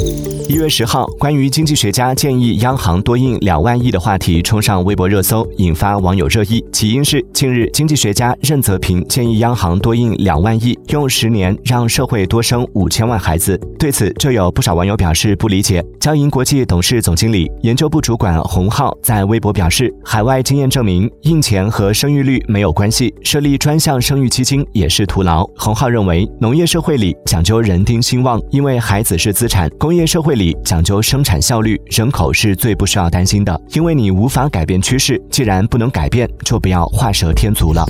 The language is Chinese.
一月十号，关于经济学家建议央行多印两万亿的话题冲上微博热搜，引发网友热议。起因是近日，经济学家任泽平建议央行多印两万亿，用十年让社会多生五千万孩子。对此，就有不少网友表示不理解。交银国际董事总经理、研究部主管洪浩在微博表示，海外经验证明印钱和生育率没有关系，设立专项生育基金也是徒劳。洪浩认为，农业社会里讲究人丁兴旺，因为孩子是资产；工业社会里讲究生产效率，人口是最不需要担心的，因为你无法改变趋势，既然不能改变，就不要画蛇添足了。